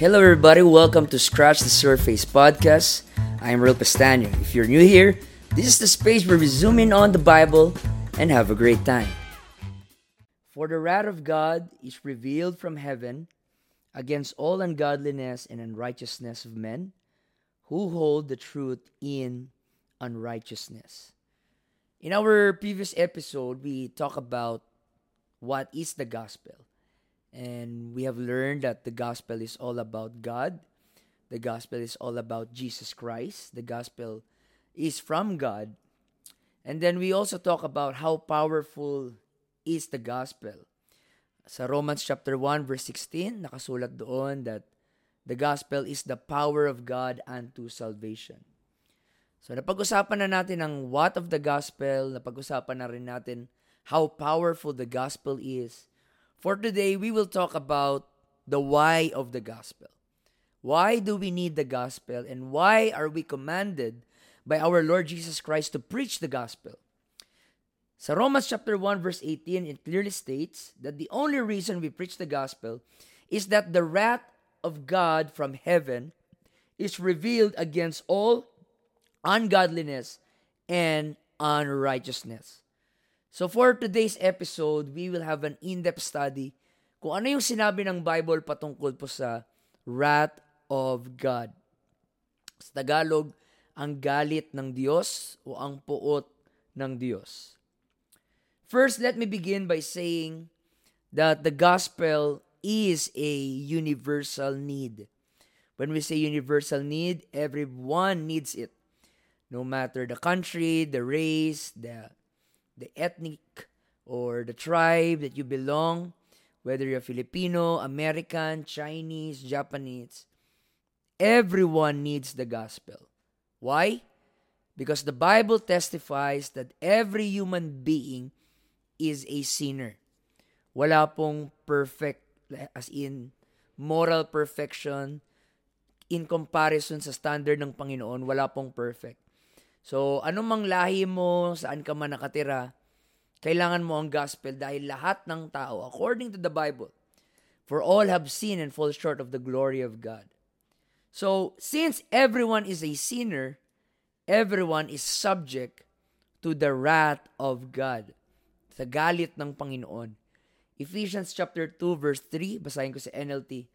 Hello, everybody. Welcome to Scratch the Surface podcast. I'm Real Pestano. If you're new here, this is the space where we zoom in on the Bible and have a great time. For the wrath of God is revealed from heaven against all ungodliness and unrighteousness of men who hold the truth in unrighteousness. In our previous episode, we talk about what is the gospel. We have learned that the gospel is all about God. The gospel is all about Jesus Christ. The gospel is from God. And then we also talk about how powerful is the gospel. Sa Romans chapter 1 verse 16, nakasulat doon that the gospel is the power of God unto salvation. So napag-usapan na natin ang what of the gospel, napag-usapan na rin natin how powerful the gospel is. For today, we will talk about the why of the gospel. Why do we need the gospel and why are we commanded by our Lord Jesus Christ to preach the gospel? Sa Romans chapter 1 verse 18, it clearly states that the only reason we preach the gospel is that the wrath of God from heaven is revealed against all ungodliness and unrighteousness. So for today's episode, we will have an in-depth study kung ano yung sinabi ng Bible patungkol po sa wrath of God. Sa Tagalog, ang galit ng Diyos o ang puot ng Diyos. First, let me begin by saying that the gospel is a universal need. When we say universal need, everyone needs it. No matter the country, the race, the the ethnic or the tribe that you belong, whether you're Filipino, American, Chinese, Japanese, everyone needs the gospel. Why? Because the Bible testifies that every human being is a sinner. Wala pong perfect, as in moral perfection, in comparison sa standard ng Panginoon, wala pong perfect. So, anumang lahi mo, saan ka man nakatira, kailangan mo ang gospel dahil lahat ng tao, according to the Bible, for all have sinned and fall short of the glory of God. So, since everyone is a sinner, everyone is subject to the wrath of God. Sa galit ng Panginoon. Ephesians chapter 2 verse 3, basahin ko sa NLT.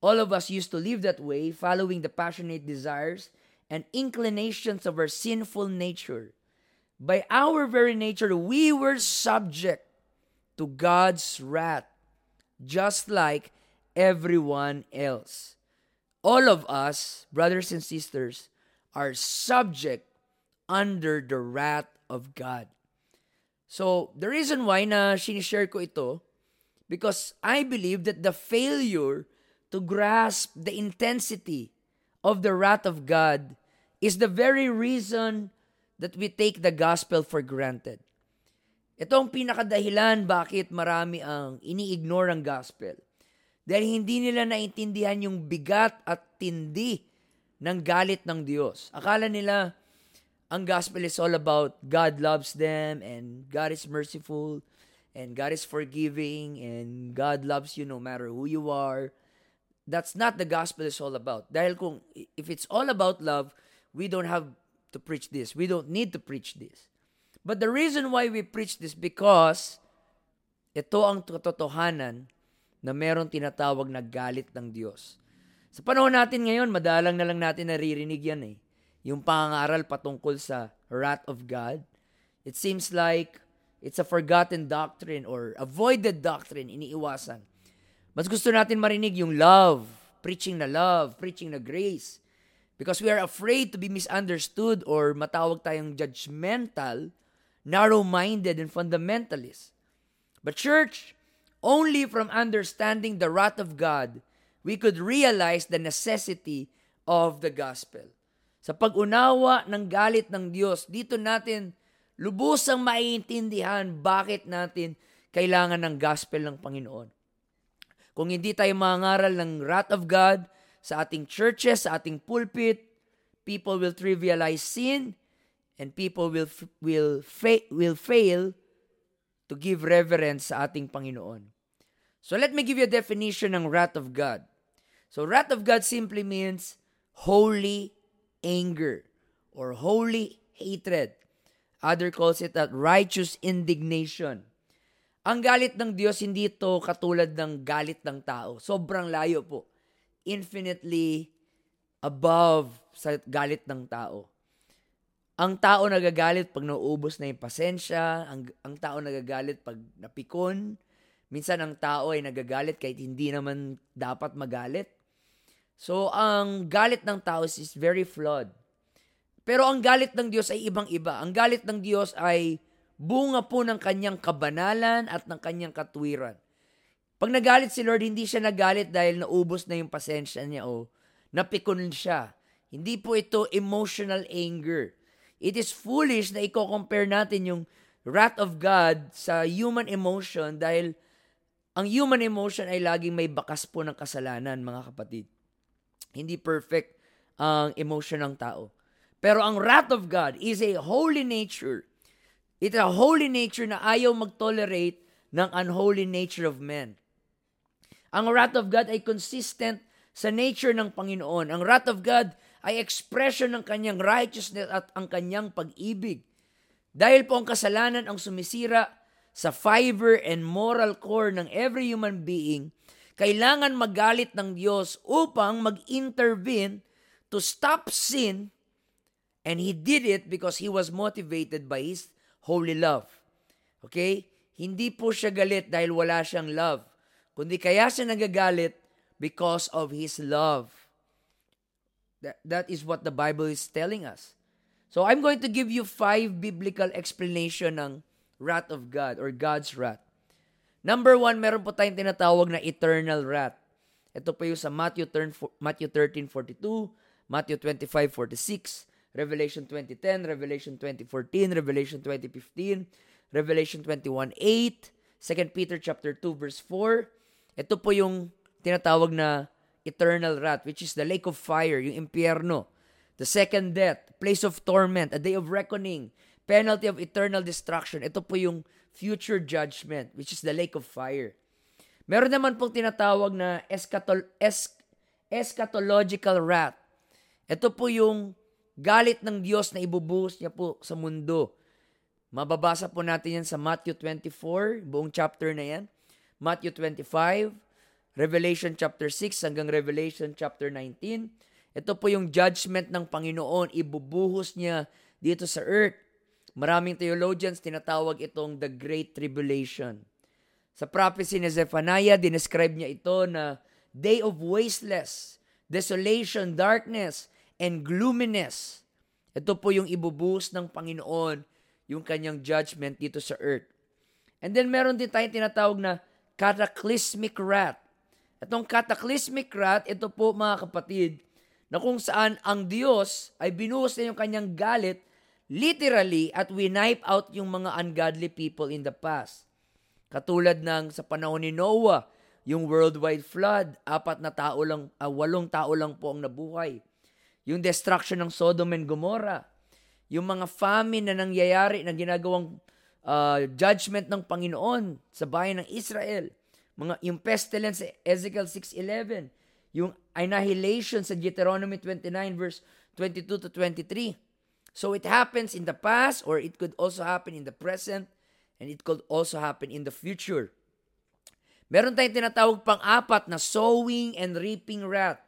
All of us used to live that way, following the passionate desires and inclinations of our sinful nature. By our very nature, we were subject to God's wrath, just like everyone else. All of us, brothers and sisters, are subject under the wrath of God. So, the reason why na sinishare ko ito, because I believe that the failure to grasp the intensity of the wrath of God is the very reason that we take the gospel for granted. Ito ang pinakadahilan bakit marami ang ini-ignore ang gospel. Dahil hindi nila naintindihan yung bigat at tindi ng galit ng Diyos. Akala nila ang gospel is all about God loves them and God is merciful and God is forgiving and God loves you no matter who you are. That's not the gospel is all about. Dahil kung if it's all about love, we don't have to preach this. We don't need to preach this. But the reason why we preach this because ito ang katotohanan na meron tinatawag na galit ng Diyos. Sa panahon natin ngayon, madalang na lang natin naririnig yan eh. Yung pangaral patungkol sa wrath of God. It seems like it's a forgotten doctrine or avoided doctrine, iniiwasan. Mas gusto natin marinig yung love, preaching na love, preaching na grace. Because we are afraid to be misunderstood or matawag tayong judgmental, narrow-minded, and fundamentalist. But church, only from understanding the wrath of God, we could realize the necessity of the gospel. Sa pag-unawa ng galit ng Diyos, dito natin lubusang maiintindihan bakit natin kailangan ng gospel ng Panginoon. Kung hindi tayo mangaral ng wrath of God, sa ating churches, sa ating pulpit, people will trivialize sin and people will will fa- will fail to give reverence sa ating Panginoon. So let me give you a definition ng wrath of God. So wrath of God simply means holy anger or holy hatred. Other calls it that righteous indignation. Ang galit ng Diyos, hindi ito katulad ng galit ng tao. Sobrang layo po. Infinitely above sa galit ng tao. Ang tao nagagalit pag nauubos na yung pasensya, ang, ang tao nagagalit pag napikon, minsan ang tao ay nagagalit kahit hindi naman dapat magalit. So, ang galit ng tao is very flawed. Pero ang galit ng Diyos ay ibang-iba. Ang galit ng Diyos ay bunga po ng kanyang kabanalan at ng kanyang katwiran. Pag nagalit si Lord, hindi siya nagalit dahil naubos na yung pasensya niya o napikon siya. Hindi po ito emotional anger. It is foolish na i-compare natin yung wrath of God sa human emotion dahil ang human emotion ay laging may bakas po ng kasalanan, mga kapatid. Hindi perfect ang emotion ng tao. Pero ang wrath of God is a holy nature. It's a holy nature na ayaw mag-tolerate ng unholy nature of men. Ang wrath of God ay consistent sa nature ng Panginoon. Ang wrath of God ay expression ng kanyang righteousness at ang kanyang pag-ibig. Dahil po ang kasalanan ang sumisira sa fiber and moral core ng every human being, kailangan magalit ng Diyos upang mag-intervene to stop sin and He did it because He was motivated by His holy love. Okay? Hindi po siya galit dahil wala siyang love, kundi kaya siya nagagalit because of His love. That, that is what the Bible is telling us. So I'm going to give you five biblical explanation ng wrath of God or God's wrath. Number one, meron po tayong tinatawag na eternal wrath. Ito po yung sa Matthew, Matthew 13:42, Matthew 25:46, Revelation 20:10, Revelation 20:14, Revelation 20:15, Revelation 21:8, 2 Peter chapter 2 verse 4. Ito po yung tinatawag na eternal wrath, which is the lake of fire, yung impyerno, the second death, place of torment, a day of reckoning, penalty of eternal destruction. Ito po yung future judgment, which is the lake of fire. Meron naman pong tinatawag na eschatol- es- eschatological wrath. Ito po yung galit ng Diyos na ibubuhos niya po sa mundo. Mababasa po natin yan sa Matthew 24, buong chapter na yan. Matthew 25, Revelation chapter 6 hanggang Revelation chapter 19. Ito po yung judgment ng Panginoon. Ibubuhos niya dito sa earth. Maraming theologians tinatawag itong the Great Tribulation. Sa prophecy ni Zephaniah, dinescribe niya ito na day of wasteless, desolation, darkness, and gloominess. Ito po yung ibubuhos ng Panginoon, yung kanyang judgment dito sa earth. And then meron din tayong tinatawag na cataclysmic wrath. Itong cataclysmic wrath, ito po mga kapatid, na kung saan ang Diyos ay binuhos na yung kanyang galit literally at wipe out yung mga ungodly people in the past. Katulad ng sa panahon ni Noah, yung worldwide flood, apat na tao lang, uh, walong tao lang po ang nabuhay. Yung destruction ng Sodom and Gomorrah. Yung mga famine na nangyayari na ginagawang uh, judgment ng Panginoon sa bayan ng Israel mga yung pestilence sa Ezekiel 6:11, yung annihilation sa Deuteronomy 29 verse 22 to 23. So it happens in the past or it could also happen in the present and it could also happen in the future. Meron tayong tinatawag pang-apat na sowing and reaping wrath.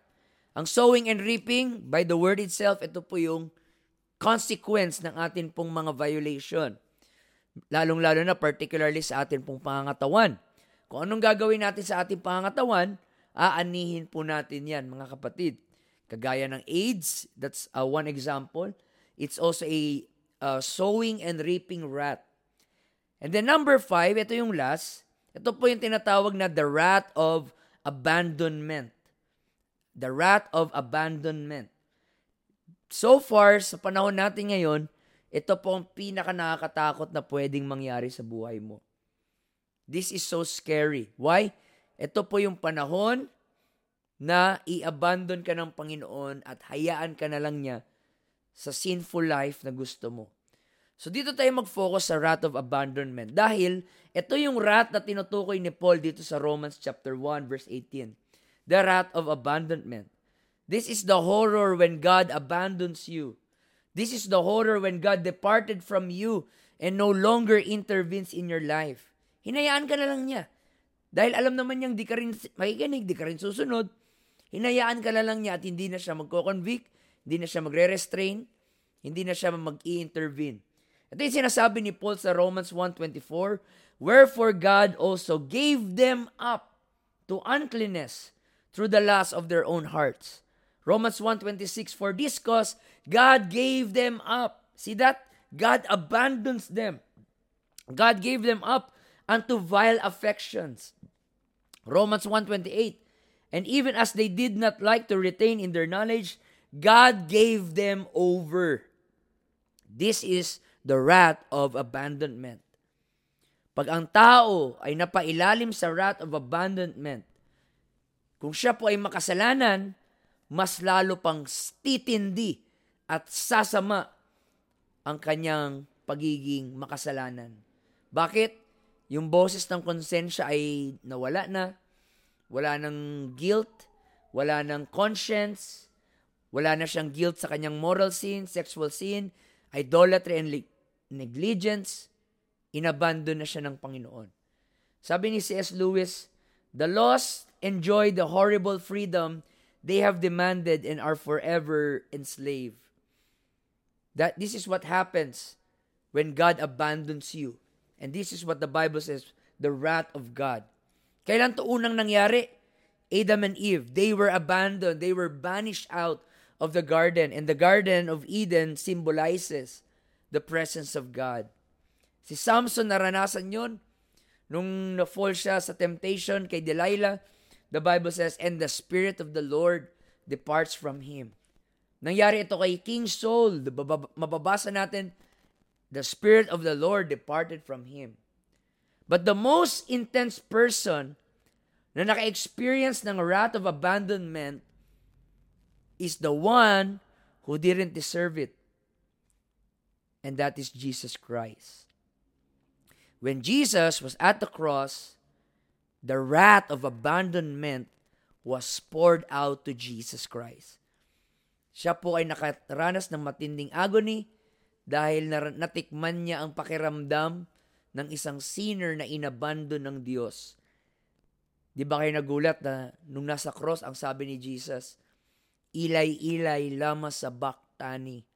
Ang sowing and reaping, by the word itself, ito po yung consequence ng atin pong mga violation. Lalong-lalo na particularly sa atin pong pangangatawan. Kung anong gagawin natin sa ating pangatawan, aanihin po natin yan, mga kapatid. Kagaya ng AIDS, that's uh, one example. It's also a uh, sowing and reaping wrath. And then number five, ito yung last. Ito po yung tinatawag na the wrath of abandonment. The wrath of abandonment. So far, sa panahon natin ngayon, ito po ang pinaka nakakatakot na pwedeng mangyari sa buhay mo. This is so scary. Why? Ito po yung panahon na i-abandon ka ng Panginoon at hayaan ka na lang niya sa sinful life na gusto mo. So dito tayo mag-focus sa wrath of abandonment dahil ito yung wrath na tinutukoy ni Paul dito sa Romans chapter 1 verse 18. the wrath of abandonment. This is the horror when God abandons you. This is the horror when God departed from you and no longer intervenes in your life. Hinayaan ka na lang niya. Dahil alam naman niyang di ka rin makikinig, di ka rin susunod. Hinayaan ka na lang niya at hindi na siya magko-convict, hindi na siya magre-restrain, hindi na siya mag-i-intervene. Ito yung sinasabi ni Paul sa Romans 1.24, Wherefore God also gave them up to uncleanness through the lust of their own hearts. Romans 1.26, For this cause God gave them up. See that? God abandons them. God gave them up unto vile affections. Romans 1.28, And even as they did not like to retain in their knowledge, God gave them over. This is the wrath of abandonment. Pag ang tao ay napailalim sa wrath of abandonment, kung siya po ay makasalanan, mas lalo pang titindi at sasama ang kanyang pagiging makasalanan. Bakit? Yung boses ng konsensya ay nawala na, wala ng guilt, wala ng conscience, wala na siyang guilt sa kanyang moral sin, sexual sin, idolatry and negligence, inabandon na siya ng Panginoon. Sabi ni C.S. Lewis, The lost enjoy the horrible freedom they have demanded and are forever enslaved. That this is what happens when God abandons you. And this is what the Bible says, the wrath of God. Kailan to unang nangyari? Adam and Eve, they were abandoned, they were banished out of the garden, and the garden of Eden symbolizes the presence of God. Si Samson naranasan yon nung na-fall siya sa temptation kay Delilah. The Bible says, and the Spirit of the Lord departs from him. Nangyari ito kay King Saul. Mababasa natin, the Spirit of the Lord departed from him. But the most intense person na naka-experience ng wrath of abandonment is the one who didn't deserve it. And that is Jesus Christ. When Jesus was at the cross, the wrath of abandonment was poured out to Jesus Christ. Siya po ay nakaranas ng matinding agony dahil natikman niya ang pakiramdam ng isang sinner na inabandon ng Diyos Di ba kayo nagulat na nung nasa cross, ang sabi ni Jesus, Ilay-ilay lama sa baktani,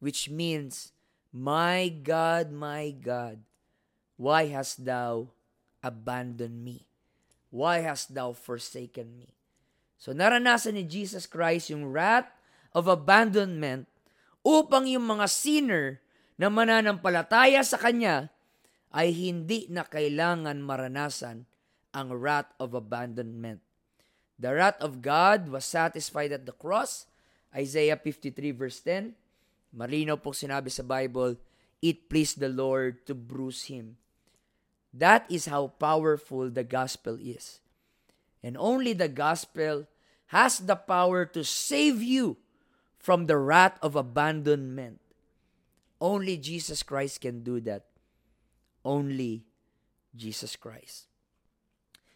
which means, My God, my God, why hast thou abandoned me? Why hast thou forsaken me? So naranasan ni Jesus Christ yung wrath of abandonment upang yung mga sinner na mananampalataya sa Kanya ay hindi na kailangan maranasan ang wrath of abandonment. The wrath of God was satisfied at the cross. Isaiah 53 verse 10. Marino po sinabi sa Bible, It pleased the Lord to bruise him. That is how powerful the gospel is. And only the gospel has the power to save you from the wrath of abandonment. Only Jesus Christ can do that. Only Jesus Christ.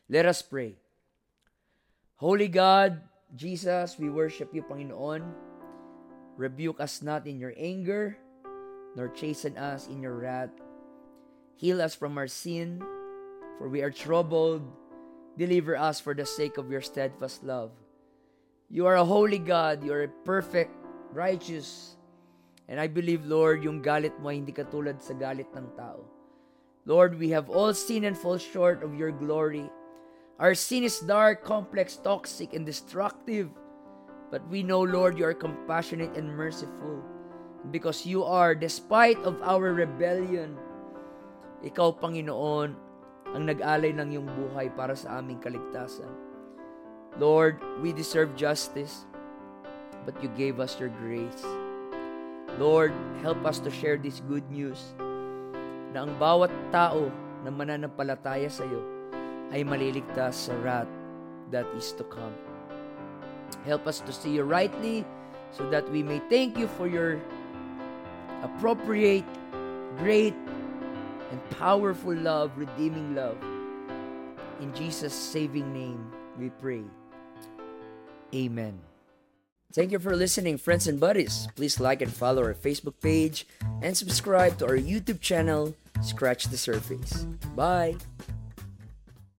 Let us pray. Holy God, Jesus, we worship you, Panginoon. Rebuke us not in your anger, nor chasten us in your wrath. Heal us from our sin, for we are troubled. Deliver us for the sake of your steadfast love. You are a holy God. You are a perfect, righteous. And I believe, Lord, yung galit mo hindi katulad sa galit ng tao. Lord, we have all sinned and fall short of your glory. Our sin is dark, complex, toxic, and destructive. But we know, Lord, you are compassionate and merciful. Because you are, despite of our rebellion, ikaw, Panginoon, ang nag-alay ng iyong buhay para sa aming kaligtasan. Lord, we deserve justice, but you gave us your grace. Lord, help us to share this good news na ang bawat tao na mananampalataya sa iyo ay maliligtas sa wrath that is to come. Help us to see you rightly so that we may thank you for your appropriate, great, and powerful love, redeeming love. In Jesus' saving name, we pray. Amen. Thank you for listening, friends and buddies. Please like and follow our Facebook page and subscribe to our YouTube channel, Scratch the Surface. Bye!